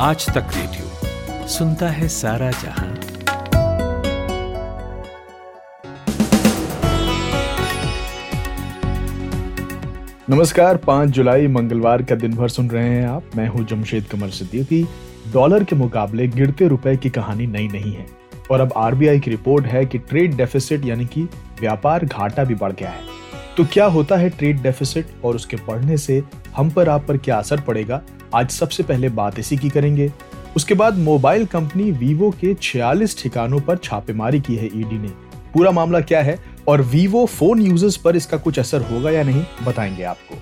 आज तक रेडियो सुनता है सारा जहाँ। नमस्कार, पाँच जुलाई मंगलवार का दिन भर सुन रहे हैं आप। मैं हूँ जमशेद कमर सिद्दीकी। डॉलर के मुकाबले गिरते रुपए की कहानी नई नहीं है। और अब आरबीआई की रिपोर्ट है कि ट्रेड डेफिसिट यानी कि व्यापार घाटा भी बढ़ गया है। तो क्या होता है ट्रेड डेफिसिट और उसके बढ़ने से हम पर आप पर क्या असर पड़ेगा? आज सबसे पहले बात इसी की करेंगे। उसके बाद मोबाइल कंपनी वीवो के 46 ठिकानों पर छापेमारी की है ईडी ने। पूरा मामला क्या है और वीवो फ़ोन यूज़र्स पर इसका कुछ असर होगा या नहीं, बताएँगे आपको।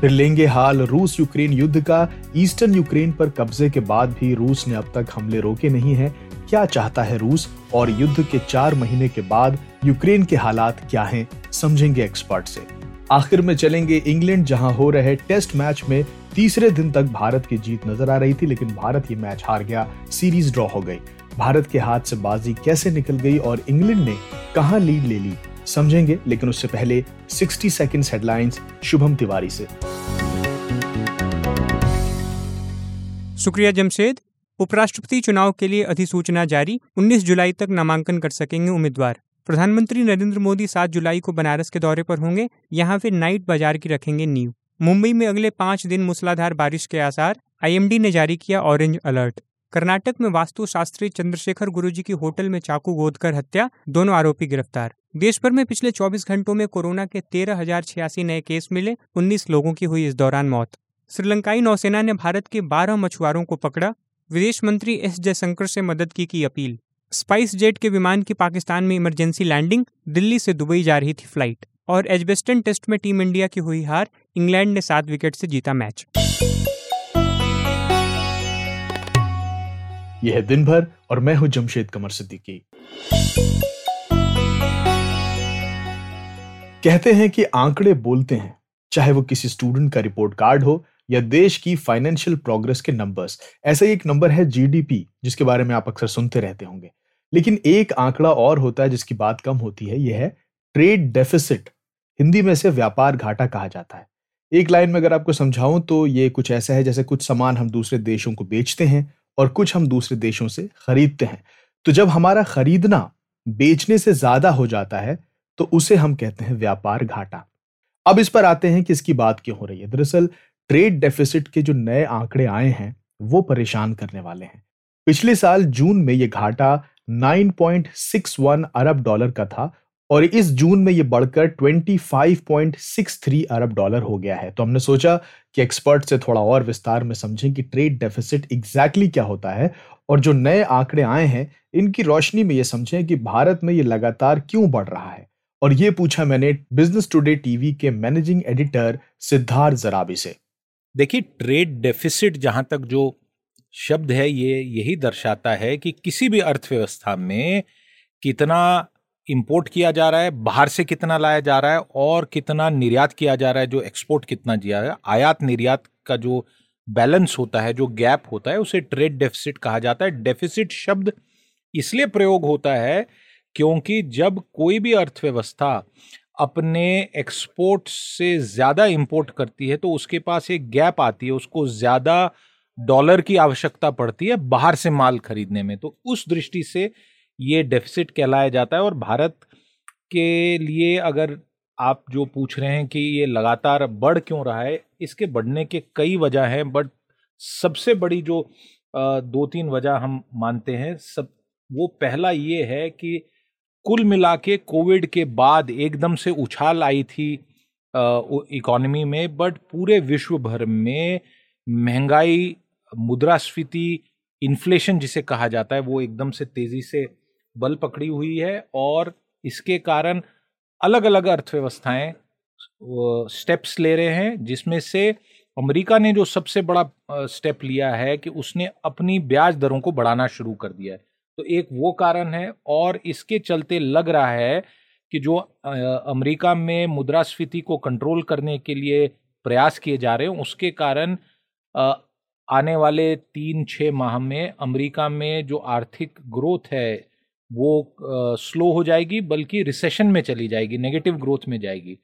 फिर लेंगे हाल रूस यूक्रेन युद्ध का। ईस्टर्न यूक्रेन पर कब्जे के बाद भी रूस ने अब तक हमले रोके नहीं है। क्या चाहता है रूस और युद्ध के चार महीने के बाद यूक्रेन के हालात क्या हैं, समझेंगे एक्सपर्ट से। आखिर में चलेंगे इंग्लैंड, जहाँ हो रहे टेस्ट मैच में तीसरे दिन तक भारत की जीत नज़र आ रही थी, लेकिन भारत ये मैच हार गया, सीरीज़ ड्रॉ हो गई। भारत के हाथ से बाजी कैसे निकल गई और इंग्लैंड ने कहा लीड ले ली, समझेंगे, लेकिन उससे पहले 60 सेकंड्स हेडलाइंस शुभम तिवारी से। शुक्रिया जमशेद। उपराष्ट्रपति चुनाव के लिए अधिसूचना जारी 19 जुलाई तक नामांकन कर सकेंगे उम्मीदवार। प्रधानमंत्री नरेंद्र मोदी 7 जुलाई को बनारस के दौरे पर होंगे, यहाँ फिर नाइट बाज़ार की रखेंगे नींव। मुंबई में अगले पाँच दिन मूसलाधार बारिश के आसार, आईएमडी ने जारी किया ऑरेंज अलर्ट। कर्नाटक में वास्तु शास्त्री चंद्रशेखर गुरुजी की होटल में चाकू गोद कर हत्या, दोनों आरोपी गिरफ़्तार। देश भर में पिछले 24 घंटों में कोरोना के तेरह हज़ार छियासी नए केस मिले 19 लोगों की हुई इस दौरान मौत। श्रीलंकाई नौसेना ने भारत के 12 मछुआरों को पकड़ा। विदेश मंत्री एस जयशंकर से मदद की की अपील। स्पाइस जेट के विमान की पाकिस्तान में इमरजेंसी लैंडिंग, दिल्ली से दुबई जा रही थी फ़्लाइट और एजबेस्टन टेस्ट में टीम इंडिया की हुई हार, इंग्लैंड ने सात विकेट से जीता मैच। यह दिन भर और मैं हूँ जमशेद कमर सिद्दीकी। कहते हैं कि आंकड़े बोलते हैं, चाहे वो किसी स्टूडेंट का रिपोर्ट कार्ड हो या देश की फाइनेंशियल प्रोग्रेस के नंबर्स ऐसा ही एक नंबर है जीडीपी जिसके बारे में आप अक्सर सुनते रहते होंगे। लेकिन एक आंकड़ा और होता है जिसकी बात कम होती है, यह है ट्रेड डेफिसिट हिंदी में से व्यापार घाटा कहा जाता है। एक लाइन में अगर आपको समझाऊं तो ये कुछ ऐसा है जैसे कुछ सामान हम दूसरे देशों को बेचते हैं और कुछ हम दूसरे देशों से खरीदते हैं। तो जब हमारा खरीदना बेचने से ज़्यादा हो जाता है तो उसे हम कहते हैं व्यापार घाटा। अब इस पर आते हैं कि इसकी बात क्यों हो रही है। दरअसल ट्रेड डेफिसिट के जो नए आंकड़े आए हैं, वो परेशान करने वाले हैं। पिछले साल जून में ये घाटा 9.61 अरब डॉलर का था और इस जून में ये बढ़कर 25.63 अरब डॉलर हो गया है। तो हमने सोचा कि एक्सपर्ट से थोड़ा और विस्तार में समझें कि ट्रेड डेफिसिट एग्जैक्टली क्या होता है और जो नए आंकड़े आए हैं, इनकी रोशनी में ये समझें कि भारत में ये लगातार क्यों बढ़ रहा है। और ये पूछा मैंने बिज़नेस टुडे टीवी के मैनेजिंग एडिटर सिद्धार्थ जराबी से। देखिए ट्रेड डेफिसिट जहाँ तक जो शब्द है, ये यही दर्शाता है कि किसी भी अर्थव्यवस्था में कितना इंपोर्ट किया जा रहा है, बाहर से कितना लाया जा रहा है और कितना निर्यात किया जा रहा है, जो एक्सपोर्ट कितना दिया है आयात निर्यात का जो बैलेंस होता है, जो गैप होता है, उसे ट्रेड डेफिसिट कहा जाता है। डेफिसिट शब्द इसलिए प्रयोग होता है क्योंकि जब कोई भी अर्थव्यवस्था अपने एक्सपोर्ट से ज़्यादा इंपोर्ट करती है तो उसके पास एक गैप आती है, उसको ज़्यादा डॉलर की आवश्यकता पड़ती है बाहर से माल खरीदने में। तो उस दृष्टि से ये डेफिसिट कहलाया जाता है और भारत के लिए अगर आप जो पूछ रहे हैं कि ये लगातार बढ़ क्यों रहा है, इसके बढ़ने के कई वजह हैं बट सबसे बड़ी जो दो तीन वजह हम मानते हैं, सब, वो पहला ये है कि कुल मिला के कोविड के बाद एकदम से उछाल आई थी इकोनॉमी में बट पूरे विश्व भर में महँगाई मुद्रास्फीति इन्फ्लेशन जिसे कहा जाता है, वो एकदम से तेज़ी से बल पकड़ी हुई है और इसके कारण अलग अलग अर्थव्यवस्थाएँ स्टेप्स ले रहे हैं, जिसमें से अमेरिका ने जो सबसे बड़ा स्टेप लिया है कि उसने अपनी ब्याज दरों को बढ़ाना शुरू कर दिया है। तो एक वो कारण है और इसके चलते लग रहा है कि जो अमेरिका में मुद्रास्फीति को कंट्रोल करने के लिए प्रयास किए जा रहे हैं, उसके कारण आने वाले तीन छः माह में अमेरिका में जो आर्थिक ग्रोथ है, वो स्लो हो जाएगी, बल्कि रिसेशन में चली जाएगी, नेगेटिव ग्रोथ में जाएगी।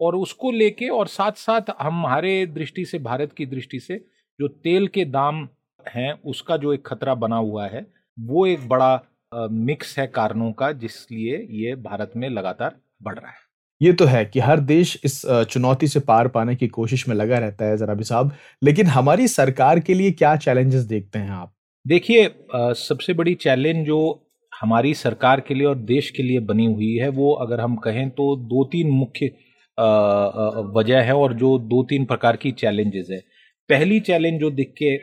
और उसको लेके और साथ साथ हमारे दृष्टि से, भारत की दृष्टि से जो तेल के दाम हैं, उसका जो एक खतरा बना हुआ है, वो एक बड़ा मिक्स है कारणों का, जिसलिए ये भारत में लगातार बढ़ रहा है। ये तो है कि हर देश इस चुनौती से पार पाने की कोशिश में लगा रहता है जरा भी साहब। लेकिन हमारी सरकार के लिए क्या चैलेंजेस देखते हैं आप? देखिए सबसे बड़ी चैलेंज जो हमारी सरकार के लिए और देश के लिए बनी हुई है, वो अगर हम कहें तो दो तीन मुख्य वजह है और जो दो तीन प्रकार की चैलेंजेस है। पहली चैलेंज जो दिख के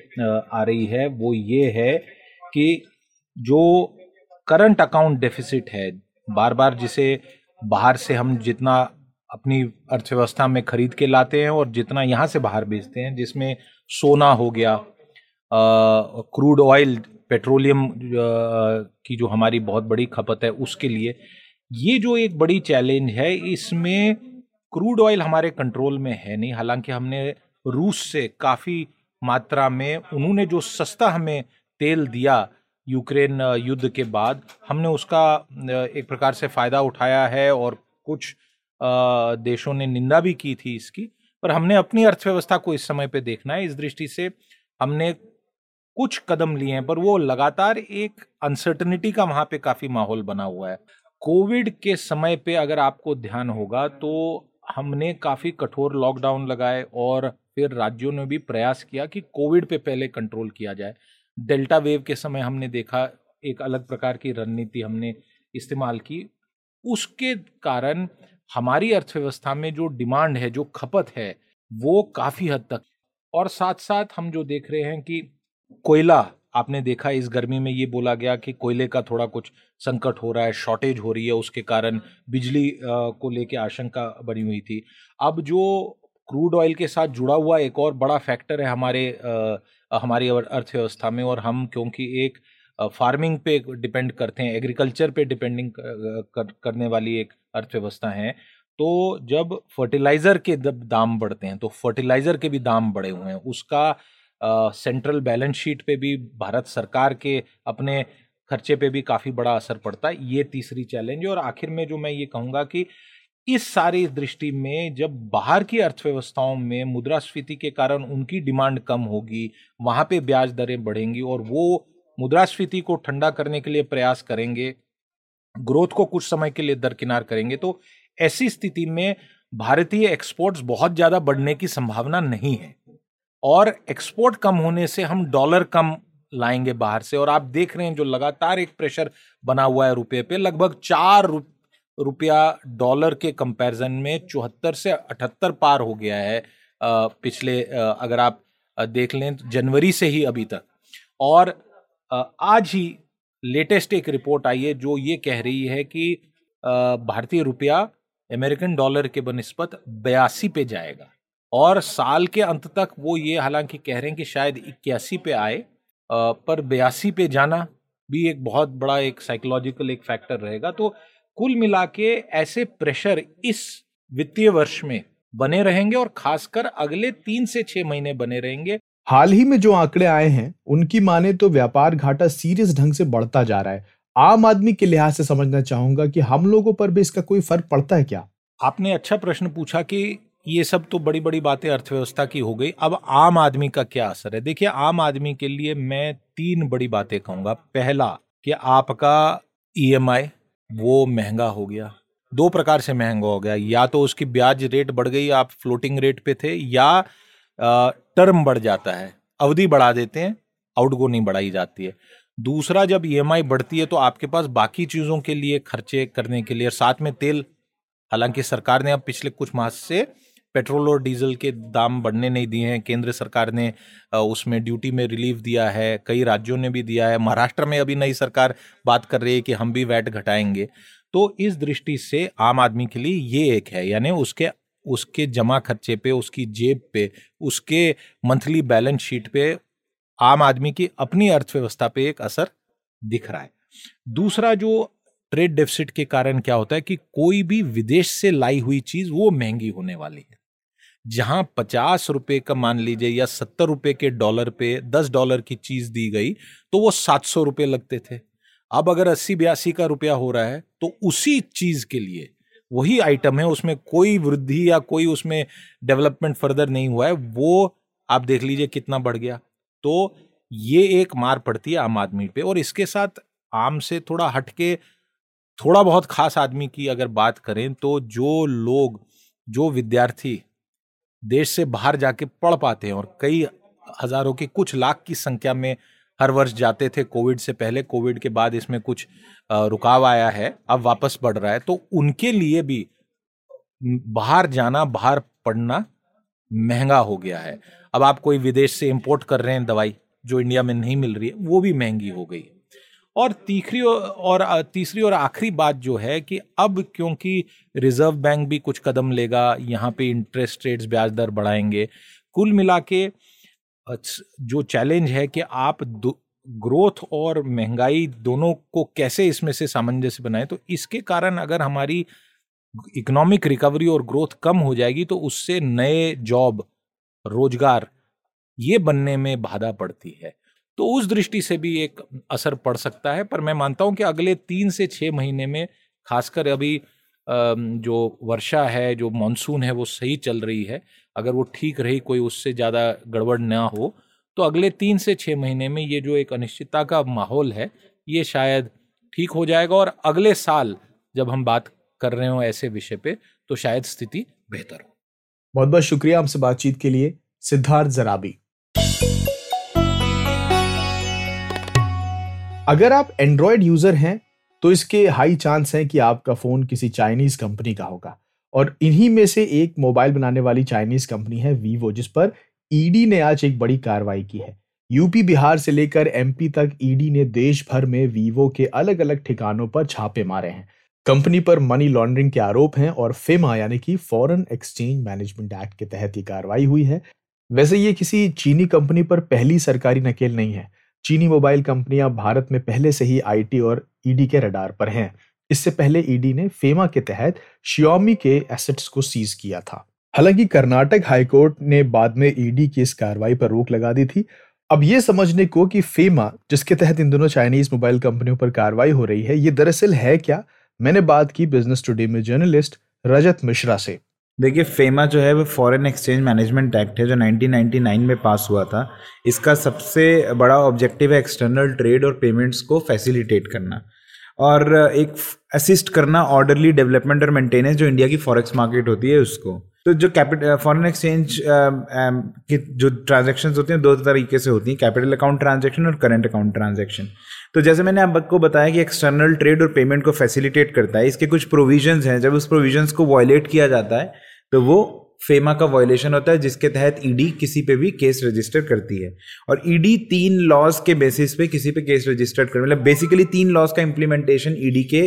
आ रही है, वो ये है कि जो करंट अकाउंट डेफिसिट है बार बार जिसे बाहर से हम जितना अपनी अर्थव्यवस्था में खरीद के लाते हैं और जितना यहाँ से बाहर बेचते हैं, जिसमें सोना हो गया क्रूड ऑयल, पेट्रोलियम की जो हमारी बहुत बड़ी खपत है उसके लिए, ये जो एक बड़ी चैलेंज है, इसमें क्रूड ऑयल हमारे कंट्रोल में है नहीं। हालाँकि हमने रूस से काफ़ी मात्रा में, उन्होंने जो सस्ता हमें तेल दिया यूक्रेन युद्ध के बाद हमने उसका एक प्रकार से फ़ायदा उठाया है और कुछ देशों ने निंदा भी की थी इसकी, पर हमने अपनी अर्थव्यवस्था को इस समय पे देखना है। इस दृष्टि से हमने कुछ कदम लिए हैं, पर वो लगातार एक अनसर्टनिटी का वहाँ पे काफ़ी माहौल बना हुआ है। कोविड के समय पे अगर आपको ध्यान होगा तो हमने काफ़ी कठोर लॉकडाउन लगाए और फिर राज्यों ने भी प्रयास किया कि कोविड पे पहले कंट्रोल किया जाए। डेल्टा वेव के समय हमने देखा एक अलग प्रकार की रणनीति हमने इस्तेमाल की। उसके कारण हमारी अर्थव्यवस्था में जो डिमांड है, जो खपत है, वो काफ़ी हद तक और साथ साथ हम जो देख रहे हैं कि कोयला, आपने देखा इस गर्मी में ये बोला गया कि कोयले का थोड़ा कुछ संकट हो रहा है, शॉर्टेज हो रही है, उसके कारण बिजली को लेके आशंका बनी हुई थी। अब जो क्रूड ऑयल के साथ जुड़ा हुआ एक और बड़ा फैक्टर है हमारे हमारी अर्थव्यवस्था में और हम क्योंकि एक फ़ार्मिंग पे डिपेंड करते हैं एग्रीकल्चर पे डिपेंडिंग कर, करने वाली एक अर्थव्यवस्था है। तो जब फर्टिलाइज़र के जब दाम बढ़ते हैं तो फर्टिलाइज़र के भी दाम बढ़े हुए हैं। उसका सेंट्रल बैलेंस शीट पे भी भारत सरकार के अपने खर्चे पे भी काफ़ी बड़ा असर पड़ता है। ये तीसरी चैलेंज है और आखिर में जो मैं ये कहूँगा कि इस सारी दृष्टि में जब बाहर की अर्थव्यवस्थाओं में मुद्रास्फीति के कारण उनकी डिमांड कम होगी, वहाँ पे ब्याज दरें बढ़ेंगी और वो मुद्रास्फीति को ठंडा करने के लिए प्रयास करेंगे, ग्रोथ को कुछ समय के लिए दरकिनार करेंगे तो ऐसी स्थिति में भारतीय एक्सपोर्ट्स बहुत ज़्यादा बढ़ने की संभावना नहीं है। और एक्सपोर्ट कम होने से हम डॉलर कम लाएँगे बाहर से और आप देख रहे हैं जो लगातार एक प्रेशर बना हुआ है रुपए पे, लगभग चार रुपया डॉलर के कंपैरिजन में चौहत्तर से अठहत्तर पार हो गया है पिछले अगर आप देख लें तो जनवरी से ही अभी तक। और आज ही लेटेस्ट एक रिपोर्ट आई है जो ये कह रही है कि भारतीय रुपया अमेरिकन डॉलर के बनस्पत बयासी पे जाएगा। और साल के अंत तक वो ये हालाँकि कह रहे हैं कि शायद इक्यासी पे आए पर बयासी पे जाना भी एक बहुत बड़ा एक साइकोलॉजिकल एक फैक्टर रहेगा। तो कुल मिला के ऐसे प्रेशर इस वित्तीय वर्ष में बने रहेंगे और खासकर अगले तीन से छह महीने बने रहेंगे। हाल ही में जो आंकड़े आए हैं उनकी माने तो व्यापार घाटा सीरियस ढंग से बढ़ता जा रहा है। आम आदमी के लिहाज से समझना चाहूँगा कि हम लोगों पर भी इसका कोई फ़र्क पड़ता है क्या? आपने अच्छा प्रश्न पूछा कि ये सब तो बड़ी बड़ी बातें अर्थव्यवस्था की हो गई। अब आम आदमी का क्या असर है? देखिए आम आदमी के लिए मैं तीन बड़ी बातें कहूँगा। पहला कि आपका ईएमआई e वो महँगा हो गया। दो प्रकार से महँगा हो गया। या तो उसकी ब्याज रेट बढ़ गई, आप फ्लोटिंग रेट पे थे, या टर्म बढ़ जाता है। अवधि बढ़ा देते हैं आउटगो नहीं बढ़ाई जाती है। दूसरा, जब ईएमआई e बढ़ती है तो आपके पास बाकी चीज़ों के लिए खर्चे करने के लिए साथ में तेल, हालाँकि सरकार ने अब पिछले कुछ माह से पेट्रोल और डीजल के दाम बढ़ने नहीं दिए हैं। केंद्र सरकार ने उसमें ड्यूटी में रिलीफ दिया है, कई राज्यों ने भी दिया है। महाराष्ट्र में अभी नई सरकार बात कर रही है कि हम भी वैट घटाएँगे। तो इस दृष्टि से आम आदमी के लिए ये एक है, यानी उसके उसके जमा खर्चे पे, उसकी जेब पे, उसके मंथली बैलेंस शीट पे आम आदमी की अपनी अर्थव्यवस्था पे एक असर दिख रहा है। दूसरा जो ट्रेड डेफिसिट के कारण क्या होता है कि कोई भी विदेश से लाई हुई चीज़ वो महँगी होने वाली है। जहाँ पचास रुपए का मान लीजिए या सत्तर रुपए के डॉलर पे, दस डॉलर की चीज़ दी गई तो वो सात सौ रुपये लगते थे। अब अगर अस्सी बयासी का रुपया हो रहा है तो उसी चीज़ के लिए, वही आइटम है, उसमें कोई वृद्धि या कोई उसमें डेवलपमेंट फर्दर नहीं हुआ है, वो आप देख लीजिए कितना बढ़ गया। तो ये एक मार पड़ती है आम आदमी पे, और इसके साथ आम से थोड़ा हटके थोड़ा बहुत खास आदमी की अगर बात करें तो जो लोग, जो विद्यार्थी देश से बाहर जाके पढ़ पाते हैं और कई हज़ारों की कुछ लाख की संख्या में हर वर्ष जाते थे कोविड से पहले। कोविड के बाद इसमें कुछ रुकाव आया है, अब वापस बढ़ रहा है। तो उनके लिए भी बाहर जाना, बाहर पढ़ना महँगा हो गया है। अब आप कोई विदेश से इंपोर्ट कर रहे हैं दवाई जो इंडिया में नहीं मिल रही है, वो भी महँगी हो गई और तीसरी और तीसरी और आखिरी बात जो है कि अब क्योंकि रिज़र्व बैंक भी कुछ कदम लेगा, यहाँ पे इंटरेस्ट रेट्स ब्याज दर बढ़ाएँगे, कुल मिला के जो चैलेंज है कि आप ग्रोथ और महँगाई दोनों को कैसे इसमें से सामंजस्य बनाए तो इसके कारण अगर हमारी इकोनॉमिक रिकवरी और ग्रोथ कम हो जाएगी तो उससे नए जॉब रोज़गार, ये बनने में बाधा पड़ती है। तो उस दृष्टि से भी एक असर पड़ सकता है, पर मैं मानता हूँ कि अगले तीन से छः महीने में, खासकर अभी जो वर्षा है, जो मानसून है, वो सही चल रही है। अगर वो ठीक रही, कोई उससे ज़्यादा गड़बड़ ना हो तो अगले तीन से छः महीने में ये जो एक अनिश्चितता का माहौल है, ये शायद ठीक हो जाएगा और अगले साल जब हम बात कर रहे हो ऐसे विषय पे तो शायद स्थिति बेहतर हो। बहुत बहुत शुक्रिया हमसे बातचीत के लिए। सिद्धार्थ जराबी। अगर आप एंड्रॉयड यूज़र हैं तो इसके हाई चांस हैं कि आपका फ़ोन किसी चाइनीज़ कंपनी का होगा। और इन्हीं में से एक मोबाइल बनाने वाली चाइनीज़ कंपनी है वीवो जिस पर ईडी ने आज एक बड़ी कार्रवाई की है। यूपी बिहार से लेकर एमपी तक ईडी ने देश भर में वीवो के अलग अलग ठिकानों पर छापे मारे हैं। कंपनी पर मनी लॉन्ड्रिंग के आरोप हैं और फेमा यानी कि फॉरेन एक्सचेंज मैनेजमेंट एक्ट के तहत ये कार्रवाई हुई है। वैसे ये किसी चीनी कंपनी पर पहली सरकारी नकेल नहीं है। चीनी मोबाइल कंपनियाँ भारत में पहले से ही आईटी और ईडी के रडार पर हैं। इससे पहले ईडी ने फेमा के तहत शियोमी के एसेट्स को सीज किया था। हालाँकि कर्नाटक हाईकोर्ट ने बाद में ईडी की इस कार्रवाई पर रोक लगा दी थी। अब ये समझने को कि फेमा जिसके तहत इन दोनों चाइनीज़ मोबाइल कंपनियों पर कार्रवाई हो रही है, ये दरअसल है क्या? मैंने बात की बिज़नेस टुडे में जर्नलिस्ट रजत मिश्रा से। देखिए फेमा जो है वो फॉरेन एक्सचेंज मैनेजमेंट एक्ट है, जो 1999 में पास हुआ था। इसका सबसे बड़ा ऑब्जेक्टिव है एक्सटर्नल ट्रेड और पेमेंट्स को फैसिलिटेट करना और एक असिस्ट करना ऑर्डरली डेवलपमेंट और मेंटेनेंस जो इंडिया की फॉरेक्स मार्केट होती है उसको। तो जो कैपिटल फॉरेन एक्सचेंज की जो ट्रांजेक्शन होती हैं, दो तरीके से होती हैं कैपिटल अकाउंट ट्रांजेक्शन और करंट अकाउंट ट्रांजेक्शन तो जैसे मैंने आपको बताया कि एक्सटर्नल ट्रेड और पेमेंट को फैसिलिटेट करता है, इसके कुछ प्रोविजंस हैं। जब उस प्रोविजंस को वॉयलेट किया जाता है तो वो फेमा का वायलेशन होता है, जिसके तहत ईडी e किसी पे भी केस रजिस्टर करती है। और ईडी e तीन लॉज के बेसिस पे किसी पे केस रजिस्टर कर मतलब बेसिकली तीन लॉज का इंप्लीमेंटेशन ईडी e के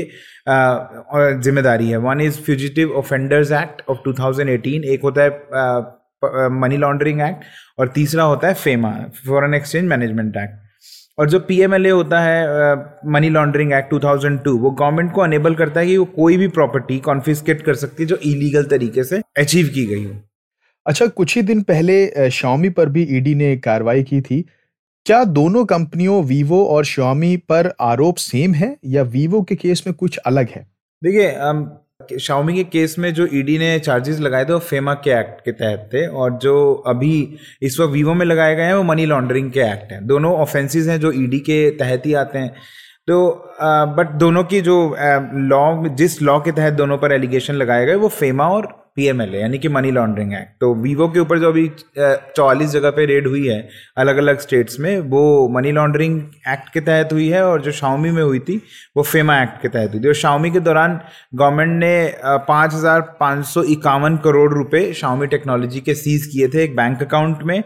ज़िम्मेदारी है। One is fugitive offenders act of 2018 एक होता है मनी लॉन्ड्रिंग एक्ट और तीसरा होता है FEMA foreign exchange management act और जो पीएमएलए होता है मनी लॉन्ड्रिंग एक्ट 2002 वो गवर्नमेंट को अनेबल करता है कि वो कोई भी प्रॉपर्टी कॉन्फिस्केट कर सकती है जो इलीगल तरीके से अचीव की गई हो। अच्छा कुछ ही दिन पहले शाओमी पर भी ईडी ने कार्रवाई की थी। क्या दोनों कंपनियों वीवो और शाओमी पर आरोप सेम है या वीवो के केस में कुछ अलग है? देखिए शाओमी के केस में जो ईडी e ने चार्जेस लगाए थे वो फेमा के एक्ट के तहत थे और जो अभी इस वक्त वीवो में लगाए गए हैं वो मनी लॉन्ड्रिंग के एक्ट हैं। दोनों ऑफेंसेस हैं जो ईडी e के तहत ही आते हैं। तो बट दोनों की जो लॉ जिस लॉ के तहत दोनों पर एलिगेशन लगाए गए वो फेमा और पीएमएलए यानी कि मनी लॉन्ड्रिंग एक्ट तो वीवो के ऊपर जो अभी चौवालीस जगह पे रेड हुई है अलग अलग स्टेट्स में, वो मनी लॉन्ड्रिंग एक्ट के तहत हुई है और जो शाओमी में हुई थी, वो फेमा एक्ट के तहत हुई थी। और शाओमी के दौरान गवर्नमेंट ने पाँच हज़ार पाँच सौ इक्यावन करोड़ रुपए शाओमी टेक्नोलॉजी के सीज किए थे एक बैंक अकाउंट में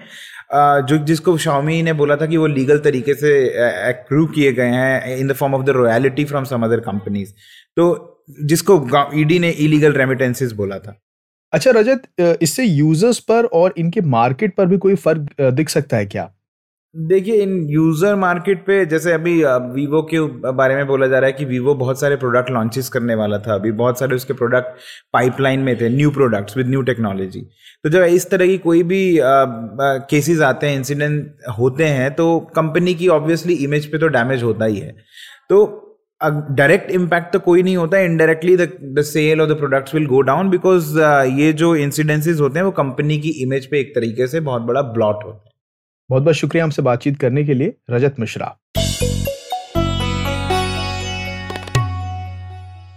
जो, जिसको शाओमी ने बोला था कि वो लीगल तरीके से एक्रू किए गए हैं in the form of the royalty from some other companies तो जिसको ईडी ने इलीगल रेमिटेंसेस बोला था। अच्छा रजत इससे यूज़र्स पर और इनके मार्केट पर भी कोई फ़र्क दिख सकता है क्या? देखिए, इन यूज़र मार्केट पे, जैसे अभी वीवो के बारे में बोला जा रहा है कि वीवो बहुत सारे प्रोडक्ट लॉन्चेस करने वाला था। अभी बहुत सारे उसके प्रोडक्ट पाइपलाइन में थे new products with new technology तो जब इस तरह की कोई भी केसेस आते हैं इंसिडेंट होते हैं तो कंपनी की ऑब्वियसली इमेज पे तो डैमेज होता ही है। तो डायरेक्ट इम्पैक्ट तो कोई नहीं होता इनडायरेक्टली द सेल और the products will go down because ये जो इंसिडेंसेस होते हैं, वो कंपनी की इमेज पे एक तरीके से बहुत बड़ा ब्लॉट होता है। बहुत बहुत शुक्रिया हमसे बातचीत करने के लिए, रजत मिश्रा।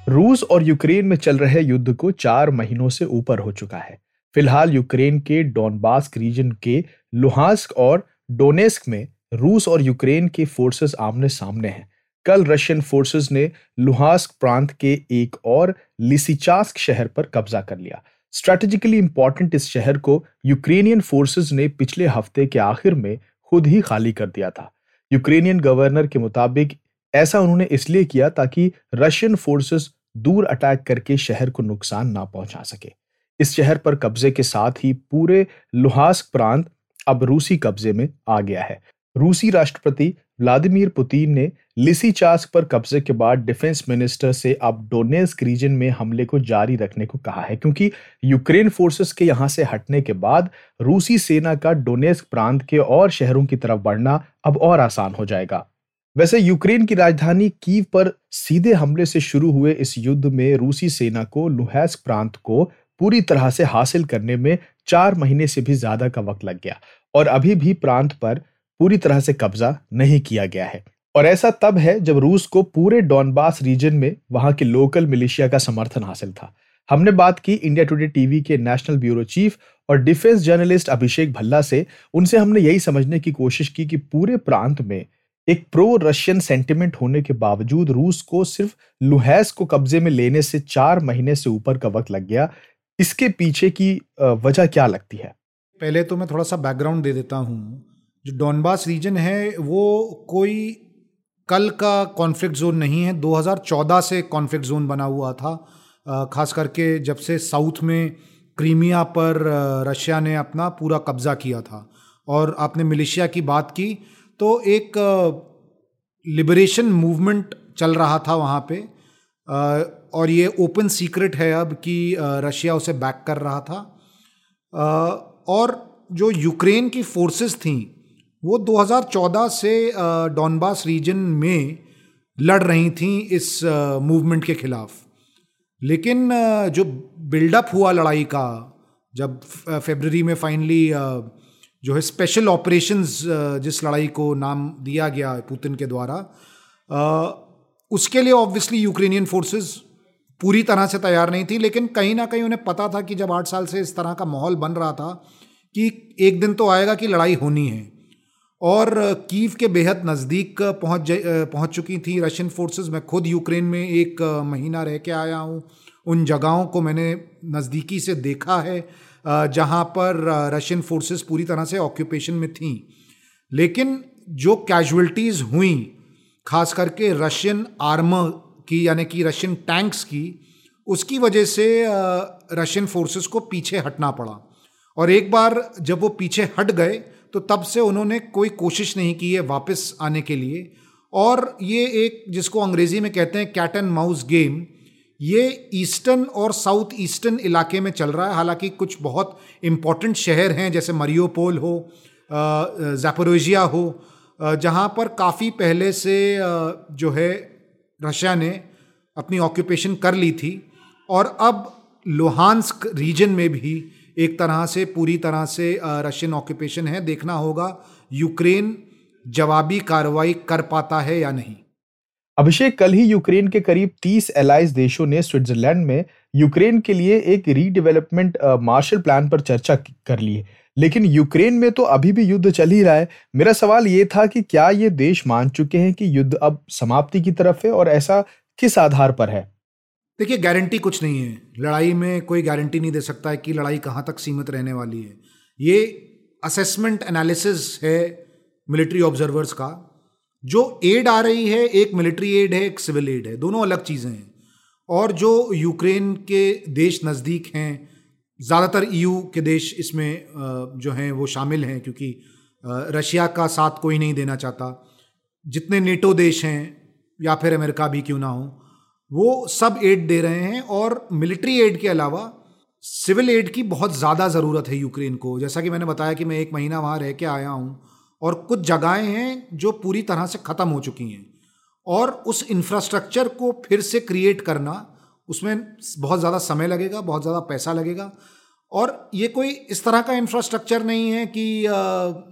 रूस और यूक्रेन में चल रहे युद्ध को चार महीनों से ऊपर हो चुका है। फ़िलहाल यूक्रेन के डॉनबास्क रीजन के लुहास्क और डोनेस्क में रूस और यूक्रेन के फोर्सेस आमने सामने हैं। कल रशियन फोर्सेस ने लुहास्क प्रांत के एक और लिसिचास्क शहर पर कब्जा कर लिया। स्ट्रेटेजिकली इंपॉर्टेंट इस शहर को यूक्रेनियन फोर्सेस ने पिछले हफ़्ते के आखिर में खुद ही खाली कर दिया था। यूक्रेनियन गवर्नर के मुताबिक ऐसा उन्होंने इसलिए किया ताकि रशियन फोर्सेस दूर अटैक करके शहर को नुकसान ना पहुँचा सके। इस शहर पर कब्जे के साथ ही पूरे लुहास्क प्रांत अब रूसी कब्जे में आ गया है। रूसी राष्ट्रपति व्लादिमीर पुतिन ने लिसी चास्क पर कब्जे के बाद डिफेंस मिनिस्टर से अब डोनेस्क रीजन में हमले को जारी रखने को कहा है, क्योंकि यूक्रेन फोर्सेस के यहाँ से हटने के बाद रूसी सेना का डोनेस्क प्रांत के और शहरों की तरफ़ बढ़ना अब और आसान हो जाएगा। वैसे यूक्रेन की राजधानी कीव पर सीधे हमले से शुरू हुए इस युद्ध में रूसी सेना को लुहैस्क प्रांत को पूरी तरह से हासिल करने में चार महीने से भी ज़्यादा का वक्त लग गया और अभी भी प्रांत पर पूरी तरह से कब्जा नहीं किया गया है। और ऐसा तब है जब रूस को पूरे डॉनबास रीजन में वहाँ के लोकल मिलिशिया का समर्थन हासिल था। हमने बात की इंडिया टुडे टीवी के नेशनल ब्यूरो चीफ और डिफेंस जर्नलिस्ट अभिषेक भल्ला से। उनसे हमने यही समझने की कोशिश की कि पूरे प्रांत में एक प्रो रशियन सेंटिमेंट होने के बावजूद रूस को सिर्फ़ लुहैस को कब्जे में लेने से चार महीने से ऊपर का वक्त लग गया। इसके पीछे की वजह क्या लगती है? पहले तो मैं थोड़ा सा बैकग्राउंड दे देता हूँ। जो डॉनबास रीजन है, वो कोई कल का कॉन्फ्लिक्ट जोन नहीं है। 2014 से कॉन्फ्लिक्ट जोन बना हुआ था। खास करके जब से साउथ में क्रीमिया पर रशिया ने अपना पूरा कब्जा किया था। और आपने मिलिशिया की बात की तो एक लिबरेशन मूवमेंट चल रहा था वहाँ पे। और ये ओपन सीक्रेट है अब कि रशिया उसे बैक कर रहा था। और जो यूक्रेन की फोर्सेस थी वो 2014 से डॉनबास रीजन में लड़ रही थी इस मूवमेंट के खिलाफ। लेकिन जो बिल्डअप हुआ लड़ाई का, जब फेबररी में फाइनली जो है स्पेशल ऑपरेशंस जिस लड़ाई को नाम दिया गया पुतिन के द्वारा उसके लिए ऑब्वियसली यूक्रेनियन फोर्सेस पूरी तरह से तैयार नहीं थी, लेकिन कहीं ना कहीं उन्हें पता था कि जब आठ साल से इस तरह का माहौल बन रहा था कि एक दिन तो आएगा कि लड़ाई होनी है। और कीव के बेहद नज़दीक पहुँच पहुँच चुकी थी रशियन फोर्सेस। मैं खुद यूक्रेन में एक महीना रह के आया हूँ। उन जगहों को मैंने नज़दीकी से देखा है जहाँ पर रशियन फोर्सेस पूरी तरह से ऑक्यूपेशन में थी। लेकिन जो कैजुअलिटीज़ हुई, खास करके रशियन आर्मर की, यानी कि रशियन टैंक्स की, उसकी वजह से रशियन फोर्सेस को पीछे हटना पड़ा। और एक बार जब वो पीछे हट गए तो तब से उन्होंने कोई कोशिश नहीं की है वापस आने के लिए। और ये एक, जिसको अंग्रेज़ी में कहते हैं कैट एंड माउस गेम, ये ईस्टर्न और साउथ ईस्टर्न इलाके में चल रहा है। हालाँकि कुछ बहुत इंपॉर्टेंट शहर हैं, जैसे मरियोपोल हो जैपोरोजिया हो जहाँ पर काफ़ी पहले से जो है, रशिया ने अपनी ऑक्यूपेशन कर ली थी। और अब लोहानस्क रीजन में भी एक तरह से, पूरी तरह से रशियन ऑक्यूपेशन है। देखना होगा यूक्रेन जवाबी कार्रवाई कर पाता है या नहीं। अभिषेक, कल ही यूक्रेन के करीब 30 एलाइज देशों ने स्विट्जरलैंड में यूक्रेन के लिए एक रीडेवलपमेंट मार्शल प्लान पर चर्चा कर ली है। लेकिन यूक्रेन में तो अभी भी युद्ध चल ही रहा है। मेरा सवाल ये था कि क्या ये देश मान चुके हैं कि युद्ध अब समाप्ति की तरफ़ है और ऐसा किस आधार पर है? देखिए गारंटी कुछ नहीं है। लड़ाई में कोई गारंटी नहीं दे सकता है कि लड़ाई कहाँ तक सीमित रहने वाली है। ये असेसमेंट एनालिसिस है मिलिट्री ऑब्जर्वर्स का, जो एड आ रही है, एक मिलिट्री एड है, एक सिविल एड है, दोनों अलग चीज़ें हैं। और जो यूक्रेन के देश नज़दीक हैं, ज़्यादातर ईयू के देश इसमें जो हैं, वो शामिल हैं, क्योंकि रशिया का साथ कोई नहीं देना चाहता। जितने नेटो देश हैं, या फिर अमेरिका भी क्यों ना हो वो सब एड दे रहे हैं और मिलिट्री एड के अलावा सिविल एड की बहुत ज़्यादा ज़रूरत है यूक्रेन को। जैसा कि मैंने बताया कि मैं एक महीना वहाँ रह के आया हूँ और कुछ जगहें हैं जो पूरी तरह से ख़त्म हो चुकी हैं और उस इंफ्रास्ट्रक्चर को फिर से क्रिएट करना, उसमें बहुत ज़्यादा समय लगेगा, बहुत ज़्यादा पैसा लगेगा और ये कोई इस तरह का इंफ्रास्ट्रक्चर नहीं है कि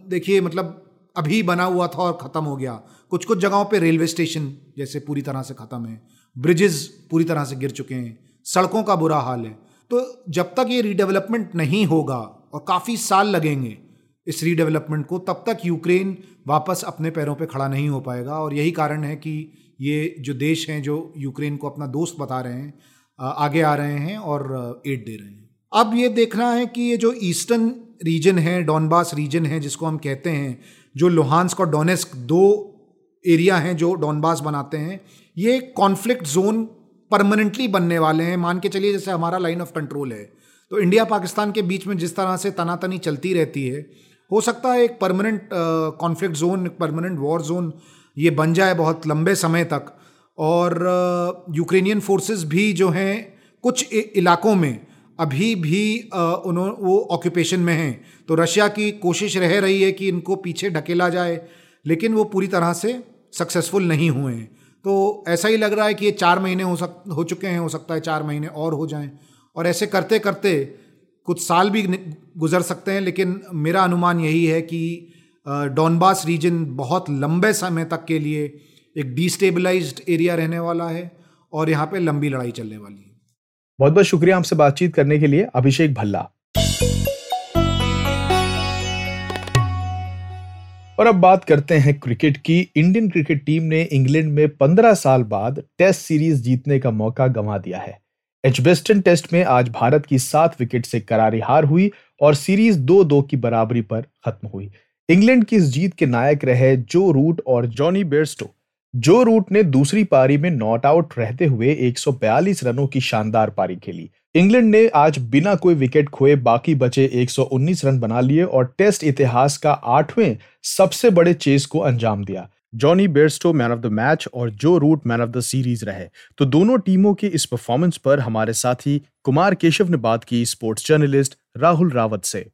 देखिए मतलब अभी बना हुआ था और ख़त्म हो गया। कुछ कुछ जगहों पे रेलवे स्टेशन जैसे पूरी तरह से ख़त्म है। ब्रिजेस पूरी तरह से गिर चुके हैं, सड़कों का बुरा हाल है। तो जब तक ये रीडेवलपमेंट नहीं होगा, और काफ़ी साल लगेंगे, इस रीडेवलपमेंट को, तब तक यूक्रेन वापस अपने पैरों पे खड़ा नहीं हो पाएगा। और यही कारण है कि ये जो देश हैं, जो यूक्रेन को अपना दोस्त बता रहे हैं आगे आ रहे हैं और एड दे रहे हैं। अब ये देखना है कि ये जो ईस्टर्न रीजन है डॉनबास रीजन है, जिसको हम कहते हैं, जो लोहानस्क और डोनेस्क दो एरिया हैं जो डॉनबास बनाते हैं, ये कॉन्फ्लिक्ट जोन परमानेंटली बनने वाले हैं। मान के चलिए जैसे हमारा लाइन ऑफ़ कंट्रोल है। तो इंडिया पाकिस्तान के बीच में जिस तरह से तनातनी चलती रहती है, हो सकता है एक परमानेंट कॉन्फ्लिक्ट जोन एक परमानेंट वॉर जोन ये बन जाए बहुत लंबे समय तक। और यूक्रेनियन फोर्सेस भी जो हैं, कुछ इलाकों में अभी भी उन्होंने वो ऑक्यूपेशन में हैं। तो रशिया की कोशिश रह रही है कि इनको पीछे ढकेला जाए, लेकिन वो पूरी तरह से सक्सेसफुल नहीं हुए। हैं तो ऐसा ही लग रहा है कि ये चार महीने हो सक, हो चुके हैं, हो सकता है चार महीने और हो जाएँ। और ऐसे करते करते कुछ साल भी गुजर सकते हैं, लेकिन मेरा अनुमान यही है कि डॉनबास रीजन बहुत लंबे समय तक के लिए एक डिस्टेबलाइज्ड एरिया रहने वाला है और यहाँ पे लंबी लड़ाई चलने वाली है। बहुत बहुत शुक्रिया हमसे बातचीत करने के लिए। अभिषेक भल्ला। और अब बात करते हैं क्रिकेट की। इंडियन क्रिकेट टीम ने इंग्लैंड में 15 साल बाद टेस्ट सीरीज़ जीतने का मौका गंवा दिया है। एचबेस्टन टेस्ट में आज भारत की सात विकेट से करारी हार हुई और सीरीज़ दो दो की बराबरी पर खत्म हुई। इंग्लैंड की इस जीत के नायक रहे जो रूट और जॉनी बेयरस्टो। जो रूट ने दूसरी पारी में नॉट आउट रहते हुए 142 रनों की शानदार पारी खेली। इंग्लैंड ने आज बिना कोई विकेट खोए बाकी बचे 119 रन बना लिए और टेस्ट इतिहास का आठवें सबसे बड़े चेस को अंजाम दिया। Johnny Bairstow man of the match और Joe Root man of the series रहे। तो दोनों टीमों के इस परफॉर्मेंस पर हमारे साथी कुमार केशव ने बात की स्पोर्ट्स जर्नलिस्ट राहुल रावत से।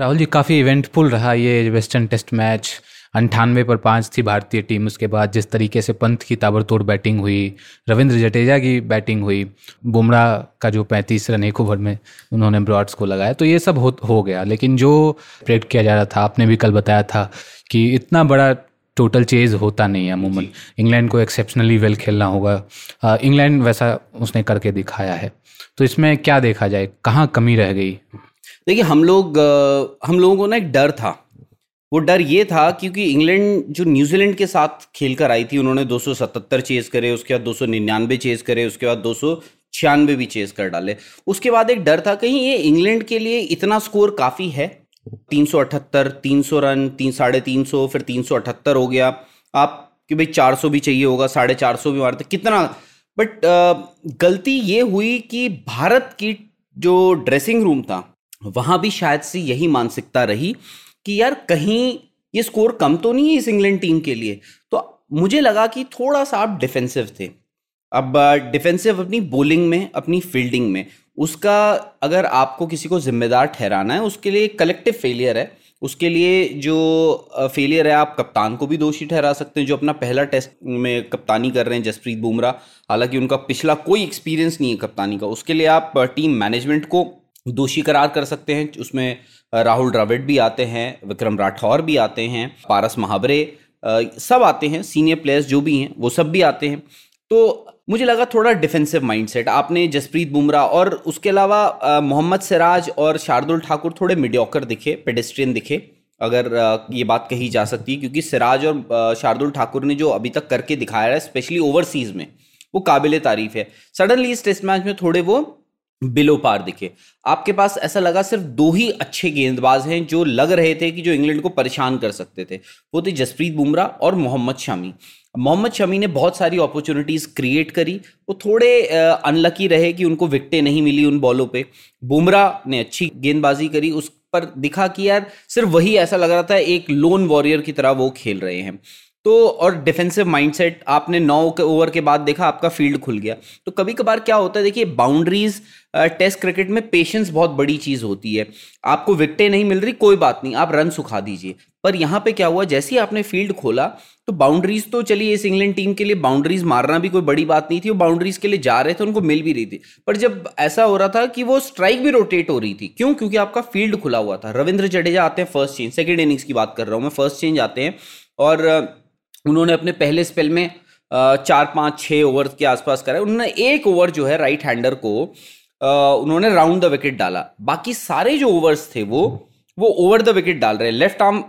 राहुल जी, काफ़ी इवेंटफुल रहा ये वेस्टर्न टेस्ट मैच अंठानवे पर पाँच थी भारतीय टीम। उसके बाद जिस तरीके से पंत की ताबड़तोड़ बैटिंग हुई रविंद्र जडेजा की बैटिंग हुई बुमराह का जो पैंतीस रन एक ओवर में उन्होंने ब्रॉड्स को लगाया तो ये सब हो हो गया। लेकिन जो प्रेड किया जा रहा था आपने भी कल बताया था कि इतना बड़ा टोटल चेज होता नहीं है अमूमन। इंग्लैंड को एक्सेप्शनली वेल खेलना होगा। इंग्लैंड वैसा उसने करके दिखाया है। तो इसमें क्या देखा जाए? कहाँ कमी रह गई? देखिए हम लोग हम लोगों को ना एक डर था। वो डर ये था क्योंकि इंग्लैंड जो न्यूजीलैंड के साथ खेल कर आई थी, उन्होंने 277 चेज करे, उसके बाद दो सौ निन्यानवे चेज करे, उसके बाद दो छियानवे भी चेज कर डाले। उसके बाद एक डर था, कहीं ये इंग्लैंड के लिए इतना स्कोर काफ़ी है? तीन सौ अठहत्तर, तीन सौ रन, तीन, साढ़े तीन सौ, फिर तीन सौ अठहत्तर हो गया। आप कि भाई चार सौ भी चाहिए होगा, साढ़े चार सौ भी मारते, कितना? बट गलती ये हुई कि भारत की जो ड्रेसिंग रूम था, वहाँ भी शायद से यही मानसिकता रही। कि यार कहीं ये स्कोर कम तो नहीं है इस इंग्लैंड टीम के लिए। तो मुझे लगा कि थोड़ा सा आप डिफेंसिव थे। अब डिफेंसिव अपनी बॉलिंग में, अपनी फील्डिंग में, उसका अगर आपको किसी को जिम्मेदार ठहराना है, उसके लिए कलेक्टिव फेलियर है। उसके लिए जो फेलियर है, आप कप्तान को भी दोषी ठहरा सकते हैं, जो अपना पहला टेस्ट में कप्तानी कर रहे हैं, जसप्रीत बुमराह। हालाँकि उनका पिछला कोई एक्सपीरियंस नहीं है कप्तानी का। उसके लिए आप टीम मैनेजमेंट को दोषी करार कर सकते हैं। उसमें राहुल द्रविड भी आते हैं, विक्रम राठौर भी आते हैं, पारस महावरे सब आते हैं सीनियर प्लेयर्स जो भी हैं, वो सब भी आते हैं। तो मुझे लगा थोड़ा डिफेंसिव माइंडसेट आपने जसप्रीत बुमराह और उसके अलावा मोहम्मद सिराज और शार्दुल ठाकुर थोड़े मिडियोकर दिखे पेडेस्ट्रियन दिखे, अगर ये बात कही जा सकती है। क्योंकि सिराज और शार्दुल ठाकुर ने जो अभी तक करके दिखाया है स्पेशली ओवरसीज में, वो काबिल तारीफ़ है। सडनली इस टेस्ट मैच में थोड़े वो बिलो पार दिखे। आपके पास ऐसा लगा सिर्फ़ दो ही अच्छे गेंदबाज हैं जो लग रहे थे कि जो इंग्लैंड को परेशान कर सकते थे। वो थे जसप्रीत बुमराह और मोहम्मद शमी। मोहम्मद शमी ने बहुत सारी अपॉर्चुनिटीज़ क्रिएट करी। वो थोड़े अनलकी रहे कि उनको विकटें नहीं मिली उन बॉलों पे। बुमराह ने अच्छी गेंदबाजी करी। उस पर दिखा कि यार, सिर्फ़ वही ऐसा लग रहा था, एक लोन वॉरियर की तरह वो खेल रहे हैं। तो और डिफेंसिव माइंडसेट आपने नौ ओवर के बाद देखा आपका फ़ील्ड खुल गया। तो कभी कभार क्या होता है, देखिए बाउंड्रीज टेस्ट क्रिकेट में पेशेंस बहुत बड़ी चीज़ होती है। आपको विकटें नहीं मिल रही, कोई बात नहीं, आप रन सुखा दीजिए। पर यहाँ पे क्या हुआ, जैसे ही आपने फ़ील्ड खोला तो बाउंड्रीज तो चलिए, इस इंग्लैंड टीम के लिए बाउंड्रीज मारना भी कोई बड़ी बात नहीं थी, वो बाउंड्रीज के लिए जा रहे थे, उनको मिल भी रही थी। पर जब ऐसा हो रहा था कि वो स्ट्राइक भी रोटेट हो रही थी, क्यों? क्योंकि आपका फ़ील्ड खुला हुआ था। रविंद्र जडेजा आते हैं फ़र्स्ट चेंज सेकेंड इनिंग्स की बात कर रहा हूँ मैं फ़र्स्ट चेंज आते हैं। और उन्होंने अपने पहले स्पेल में चार, पाँच छः ओवर के आसपास करा उन्होंने एक ओवर जो है राइट हैंडर को उन्होंने राउंड द विकेट डाला। बाकी सारे जो ओवर्स थे वो वो ओवर द विकेट डाल रहे हैं। लेफ़्ट आर्म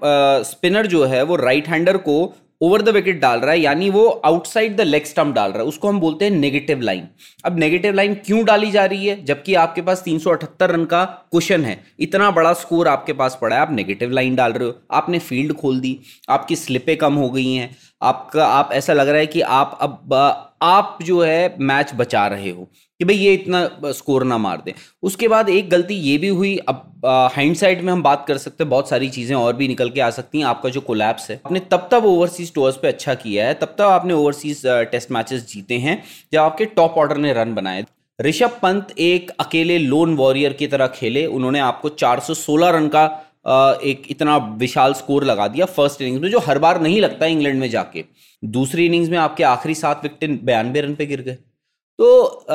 स्पिनर जो है वो राइट हैंडर को ओवर द विकेट डाल रहा है, यानी वो आउटसाइड द लेग स्टम्प डाल रहा है। उसको हम बोलते हैं नेगेटिव लाइन अब नेगेटिव लाइन क्यों डाली जा रही है? जबकि आपके पास 378 रन का क्वेश्चन है। इतना बड़ा स्कोर आपके पास पड़ा है। आप नेगेटिव लाइन डाल रहे हो। आपने फ़ील्ड खोल दी। आपकी स्लिपें कम हो गई हैं। आपका, आप, ऐसा लग रहा है कि आप अब आप जो है मैच बचा रहे हो कि भाई ये इतना स्कोर ना मार दे। उसके बाद एक गलती ये भी हुई, अब हाइंड साइड में हम बात कर सकते हैं, बहुत सारी चीज़ें और भी निकल के आ सकती हैं, आपका जो कोलैप्स है। आपने तब तब ओवरसीज टूर्स पे अच्छा किया है, तब तब आपने ओवरसीज टेस्ट मैचेस जीते हैं, जब आपके टॉप ऑर्डर ने रन बनाए। ऋषभ पंत एक अकेले लोन वॉरियर की तरह खेले, उन्होंने आपको 416 रन का एक इतना विशाल स्कोर लगा दिया फ़र्स्ट इनिंग्स में, जो हर बार नहीं लगता इंग्लैंड में जाके। दूसरी इनिंग्स में आपके आखिरी सात विकेट बयानबे रन पे गिर गए। तो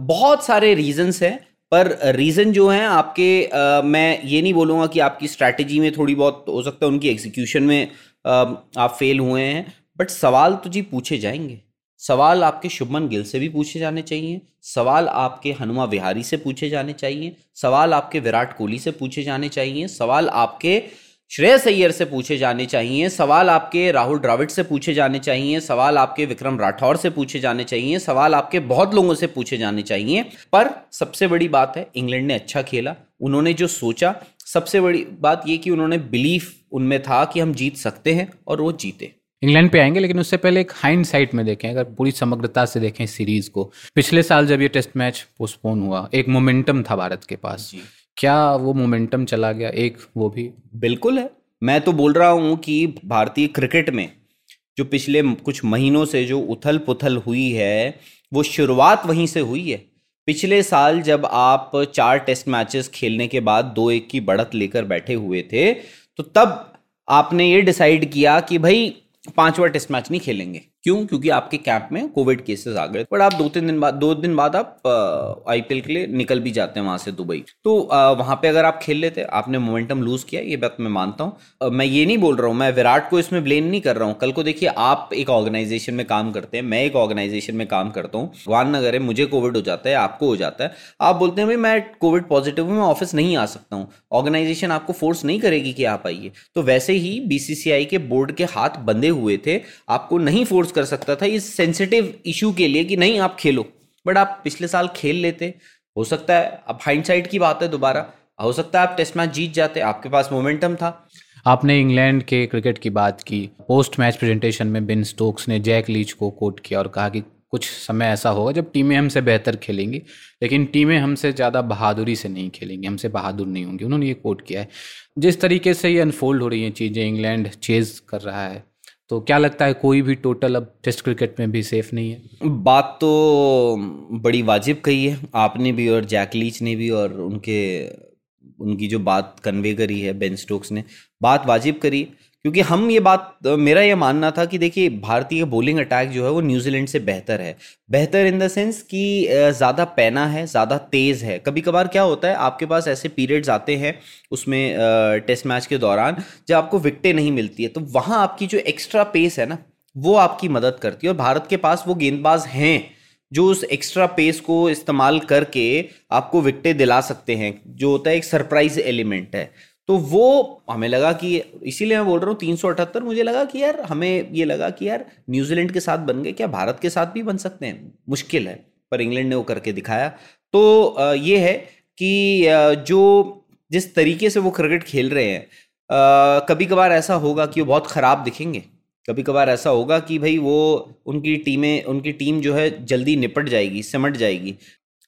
बहुत सारे रीजंस हैं, पर रीज़न जो है, आपके मैं ये नहीं बोलूँगा कि आपकी स्ट्रैटेजी में थोड़ी बहुत हो सकता है, उनकी एग्जीक्यूशन में आप फेल हुए हैं बट सवाल तो जी पूछे जाएँगे। सवाल आपके शुभमन गिल से भी पूछे जाने चाहिए, सवाल आपके हनुमा विहारी से पूछे जाने चाहिए, सवाल आपके विराट कोहली से पूछे जाने चाहिए, सवाल आपके श्रेयस अय्यर से पूछे जाने चाहिए, सवाल आपके राहुल द्राविड से पूछे जाने चाहिए, सवाल आपके विक्रम राठौर से पूछे जाने चाहिए, सवाल आपके बहुत लोगों से पूछे जाने चाहिए। पर सबसे बड़ी बात है, इंग्लैंड ने अच्छा खेला, उन्होंने जो सोचा, सबसे बड़ी बात ये कि उन्होंने बिलीफ उनमें था कि हम जीत सकते हैं और वो जीते। इंग्लैंड पे आएँगे लेकिन उससे पहले एक हाइंड साइड में देखें अगर पूरी समग्रता से देखें सीरीज़ को। पिछले साल जब ये टेस्ट मैच पोस्टपोन हुआ एक मोमेंटम था भारत के पास। क्या वो मोमेंटम चला गया? एक वो भी। बिल्कुल है। मैं तो बोल रहा हूँ कि भारतीय क्रिकेट में जो पिछले कुछ महीनों से जो उथल पुथल हुई है वो शुरुआत वहीं से हुई है। पिछले साल जब आप चार टेस्ट मैचेस खेलने के बाद दो एक की बढ़त लेकर बैठे हुए थे तो तब आपने ये डिसाइड किया कि भाई पांचवा टेस्ट मैच नहीं खेलेंगे। क्यों? क्योंकि आपके कैंप में कोविड केसेस आ गए बट आप दो तीन दिन बाद, दो दिन बाद आप आईपीएल के लिए निकल भी जाते हैं वहाँ से दुबई। तो वहाँ पे अगर आप खेल लेते, आपने मोमेंटम लूज किया, ये बात मैं मानता हूँ। मैं ये नहीं बोल रहा हूँ, मैं विराट को इसमें ब्लेम नहीं कर रहा हूँ। कल को देखिए, आप एक ऑर्गेनाइजेशन में काम करते हैं, मैं एक ऑर्गेनाइजेशन में काम करता हूँ। भगवान नगर है, मुझे कोविड हो जाता है, आपको हो जाता है। आप बोलते हैं, भाई, मैं कोविड पॉजिटिव हूँ, मैं ऑफ़िस नहीं आ सकता हूँ। ऑर्गेनाइजेशन आपको फोर्स नहीं करेगी कि आप आइए। तो वैसे ही बीसीसीआई के बोर्ड के हाथ बंधे हुए थे, आपको नहीं फोर्स कर सकता था इस सेंसिटिव इशू के लिए कि नहीं, आप खेलो। बट आप पिछले साल खेल लेते। हो सकता है, अब हाइंड की बात है दोबारा। हो सकता है आप टेस्ट मैच जीत जाते। आपके पास मोमेंटम था। आपने इंग्लैंड के क्रिकेट की बात की। पोस्ट मैच प्रेजेंटेशन में बिन स्टोक्स ने जैक लीच को कोट किया और कहा कि कुछ समय ऐसा होगा जब टीमें हमसे बेहतर खेलेंगी। लेकिन टीमें हमसे ज़्यादा बहादुरी से नहीं खेलेंगी। हमसे बहादुर नहीं होंगी। उन्होंने ये कोट किया है। जिस तरीके से ये अनफोल्ड हो रही हैं चीज़ें, इंग्लैंड चेज कर रहा है। तो क्या लगता है कोई भी टोटल अब टेस्ट क्रिकेट में भी सेफ़ नहीं है? बात तो बड़ी वाजिब कही है। आपने भी और जैक लीच ने भी और उनके, उनकी जो बात कन्वे करी है बेन स्टोक्स ने, बात वाजिब करी। क्योंकि हम ये बात, मेरा ये मानना था कि देखिए, भारतीय बॉलिंग अटैक जो है वो न्यूजीलैंड से बेहतर है। बेहतर इन द सेंस कि ज़्यादा पैना है, ज़्यादा तेज़ है। कभी कभार क्या होता है, आपके पास ऐसे पीरियड्स आते हैं उसमें टेस्ट मैच के दौरान जब आपको विकटें नहीं मिलती है तो वहाँ आपकी जो एक्स्ट्रा पेस है ना, वो आपकी मदद करती है। और भारत के पास वो गेंदबाज हैं जो उस एक्स्ट्रा पेस को इस्तेमाल करके आपको विकटें दिला सकते हैं। जो होता है एक सरप्राइज़ एलिमेंट है। तो वो हमें लगा कि इसीलिए मैं बोल रहा हूँ, तीन सौ अठहत्तर मुझे लगा कि यार, हमें ये लगा कि यार, न्यूजीलैंड के साथ बन गए, क्या भारत के साथ भी बन सकते हैं? मुश्किल है, पर इंग्लैंड ने वो करके दिखाया। तो ये है कि जो जिस तरीके से वो क्रिकेट खेल रहे हैं कभी कभार ऐसा होगा कि वो बहुत ख़राब दिखेंगे। कभी कभार ऐसा होगा कि भाई वो उनकी टीमें, उनकी टीम जो है, जल्दी निपट जाएगी, सिमट जाएगी।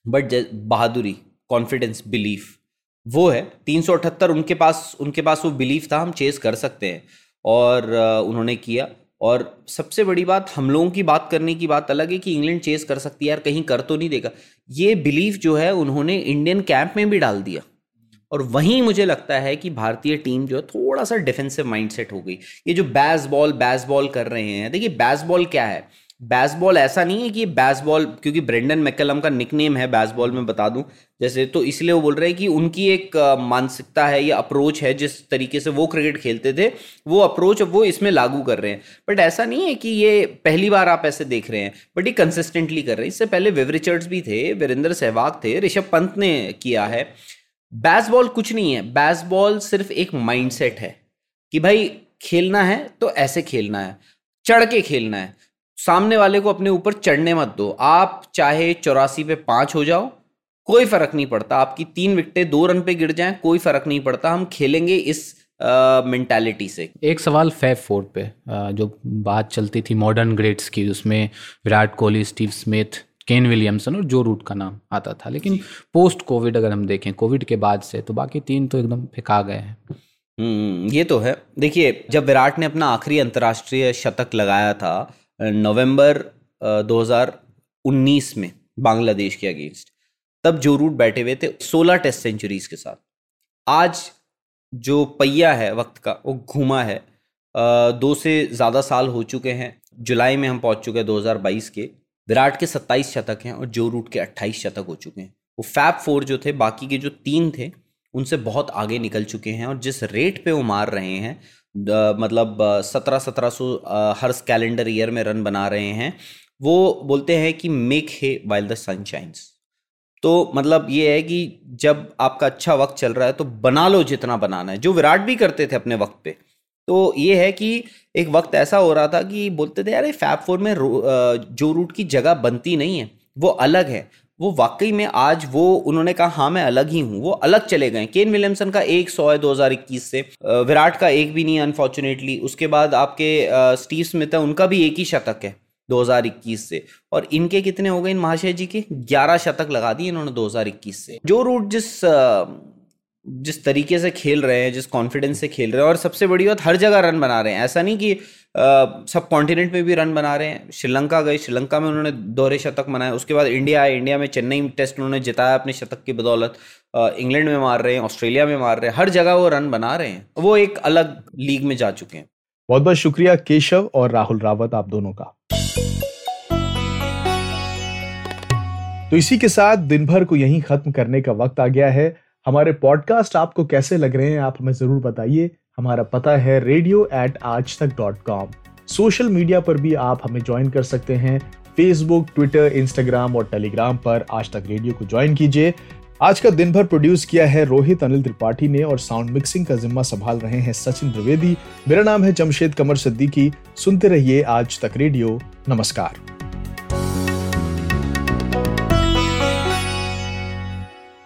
बट बहादुरी कॉन्फिडेंस बिलीफ वो है, तीन सौ अठहत्तर उनके पास उनके पास वो बिलीफ था, हम चेस कर सकते हैं। और उन्होंने किया। और सबसे बड़ी बात, हम लोगों की बात करने की बात अलग है कि इंग्लैंड चेस कर सकती है, यार कहीं कर तो नहीं देगा। ये बिलीफ जो है, उन्होंने इंडियन कैंप में भी डाल दिया। और वहीं मुझे लगता है कि भारतीय टीम जो है, थोड़ा सा डिफेंसिव माइंडसेट हो गई। ये जो बैस बॉल बैस बॉल कर रहे हैं, देखिए बैस बॉल क्या है? बैसबॉल ऐसा नहीं है कि बैसबॉल क्योंकि ब्रेंडन मैकलम का निकनेम है बैसबॉल में बता दूँ, जैसे तो इसलिए वो बोल रहे हैं कि उनकी एक मानसिकता है या अप्रोच है, जिस तरीके से वो क्रिकेट खेलते थे, वो अप्रोच वो इसमें लागू कर रहे हैं। बट ऐसा नहीं है कि ये पहली बार आप ऐसे देख रहे हैं बट ये कंसिस्टेंटली कर रहे हैं। इससे पहले विव रिचर्ड्स भी थे वीरेंद्र सहवाग थे ऋषभ पंत ने किया है। बैसबॉल कुछ नहीं है बैसबॉल सिर्फ़ एक माइंडसेट है कि भाई खेलना है तो ऐसे खेलना है, चढ़ के खेलना है। सामने वाले को अपने ऊपर चढ़ने मत दो। आप चाहे चौरासी पे पाँच हो जाओ कोई फ़र्क नहीं पड़ता। आपकी तीन विकटें दो रन पे गिर जाएँ कोई फ़र्क नहीं पड़ता। हम खेलेंगे इस मेंटालिटी से। एक सवाल फैफ फोर्ड पे आ, जो बात चलती थी मॉडर्न ग्रेड्स की उसमें Virat Kohli Steve Smith Kane Williamson और जो रूट का नाम आता था। लेकिन पोस्ट कोविड अगर हम देखें कोविड के बाद से तो बाकी तीन तो एकदम फेंका गए हैं। हम्म ये तो है। देखिए जब विराट ने अपना आखिरी अंतर्राष्ट्रीय शतक लगाया था नवंबर 2019 में बांग्लादेश के अगेंस्ट, तब जो रूट बैठे हुए थे 16 टेस्ट सेंचुरीज के साथ। आज जो पहिया है वक्त का, वो घूमा है। दो से ज़्यादा साल हो चुके हैं। जुलाई में हम पहुँच चुके हैं 2022 के। विराट के 27 शतक हैं और जो रूट के 28 शतक हो चुके हैं। वो फैप फोर जो थे, बाकी के जो तीन थे, उनसे बहुत आगे निकल चुके हैं और जिस रेट पे वो मार रहे हैं मतलब सत्रह सत्रह सौ हर कैलेंडर ईयर में रन बना रहे हैं। वो बोलते हैं कि make hay while the sun shines तो मतलब ये है कि जब आपका अच्छा वक्त चल रहा है तो बना लो जितना बनाना है। जो विराट भी करते थे अपने वक्त पे। तो ये है कि एक वक्त ऐसा हो रहा था कि बोलते थे यार फैप फोर में जो रूट की जगह बनती नहीं है, वो अलग है। वो वाकई में आज वो, उन्होंने कहा हाँ मैं अलग ही हूँ। वो अलग चले गए। केन विलियमसन का एक सौ है 2021 से विराट का एक भी नहीं है अनफॉर्चुनेटली उसके बाद आपके स्टीव स्मिथ है, उनका भी एक ही शतक है 2021 से। और इनके कितने हो गए इन महाशय जी के? 11 शतक लगा दिए इन्होंने 2021 से। जो रूट जिस जिस तरीके से खेल रहे हैं, जिस कॉन्फिडेंस से खेल रहे हैं, और सबसे बड़ी बात, हर जगह रन बना रहे हैं। ऐसा नहीं कि सब कॉन्टिनेंट में भी रन बना रहे हैं। श्रीलंका गए, श्रीलंका में उन्होंने दोहरे शतक बनाए उसके बाद इंडिया आए इंडिया में चेन्नई टेस्ट उन्होंने जिताया अपने शतक की बदौलत। इंग्लैंड में मार रहे हैं ऑस्ट्रेलिया में मार रहे हैं, हर जगह वो रन बना रहे हैं। वो एक अलग लीग में जा चुके हैं। बहुत बहुत शुक्रिया केशव और राहुल रावत आप दोनों का। तो इसी के साथ दिन भर को यहीं खत्म करने का वक्त आ गया है। हमारे पॉडकास्ट आपको कैसे लग रहे हैं, आप हमें ज़रूर बताइए। हमारा पता है रेडियो एट आज तक डॉट कॉम सोशल मीडिया पर भी आप हमें ज्वाइन कर सकते हैं। फेसबुक ट्विटर इंस्टाग्राम और टेलीग्राम पर आज तक रेडियो को ज्वाइन कीजिए। आज का दिन भर प्रोड्यूस किया है रोहित, अनिल त्रिपाठी ने और साउंड मिक्सिंग का जिम्मा संभाल रहे हैं सचिन द्विवेदी। मेरा नाम है जमशेद कमर सिद्दीकी। सुनते रहिए आज तक रेडियो नमस्कार।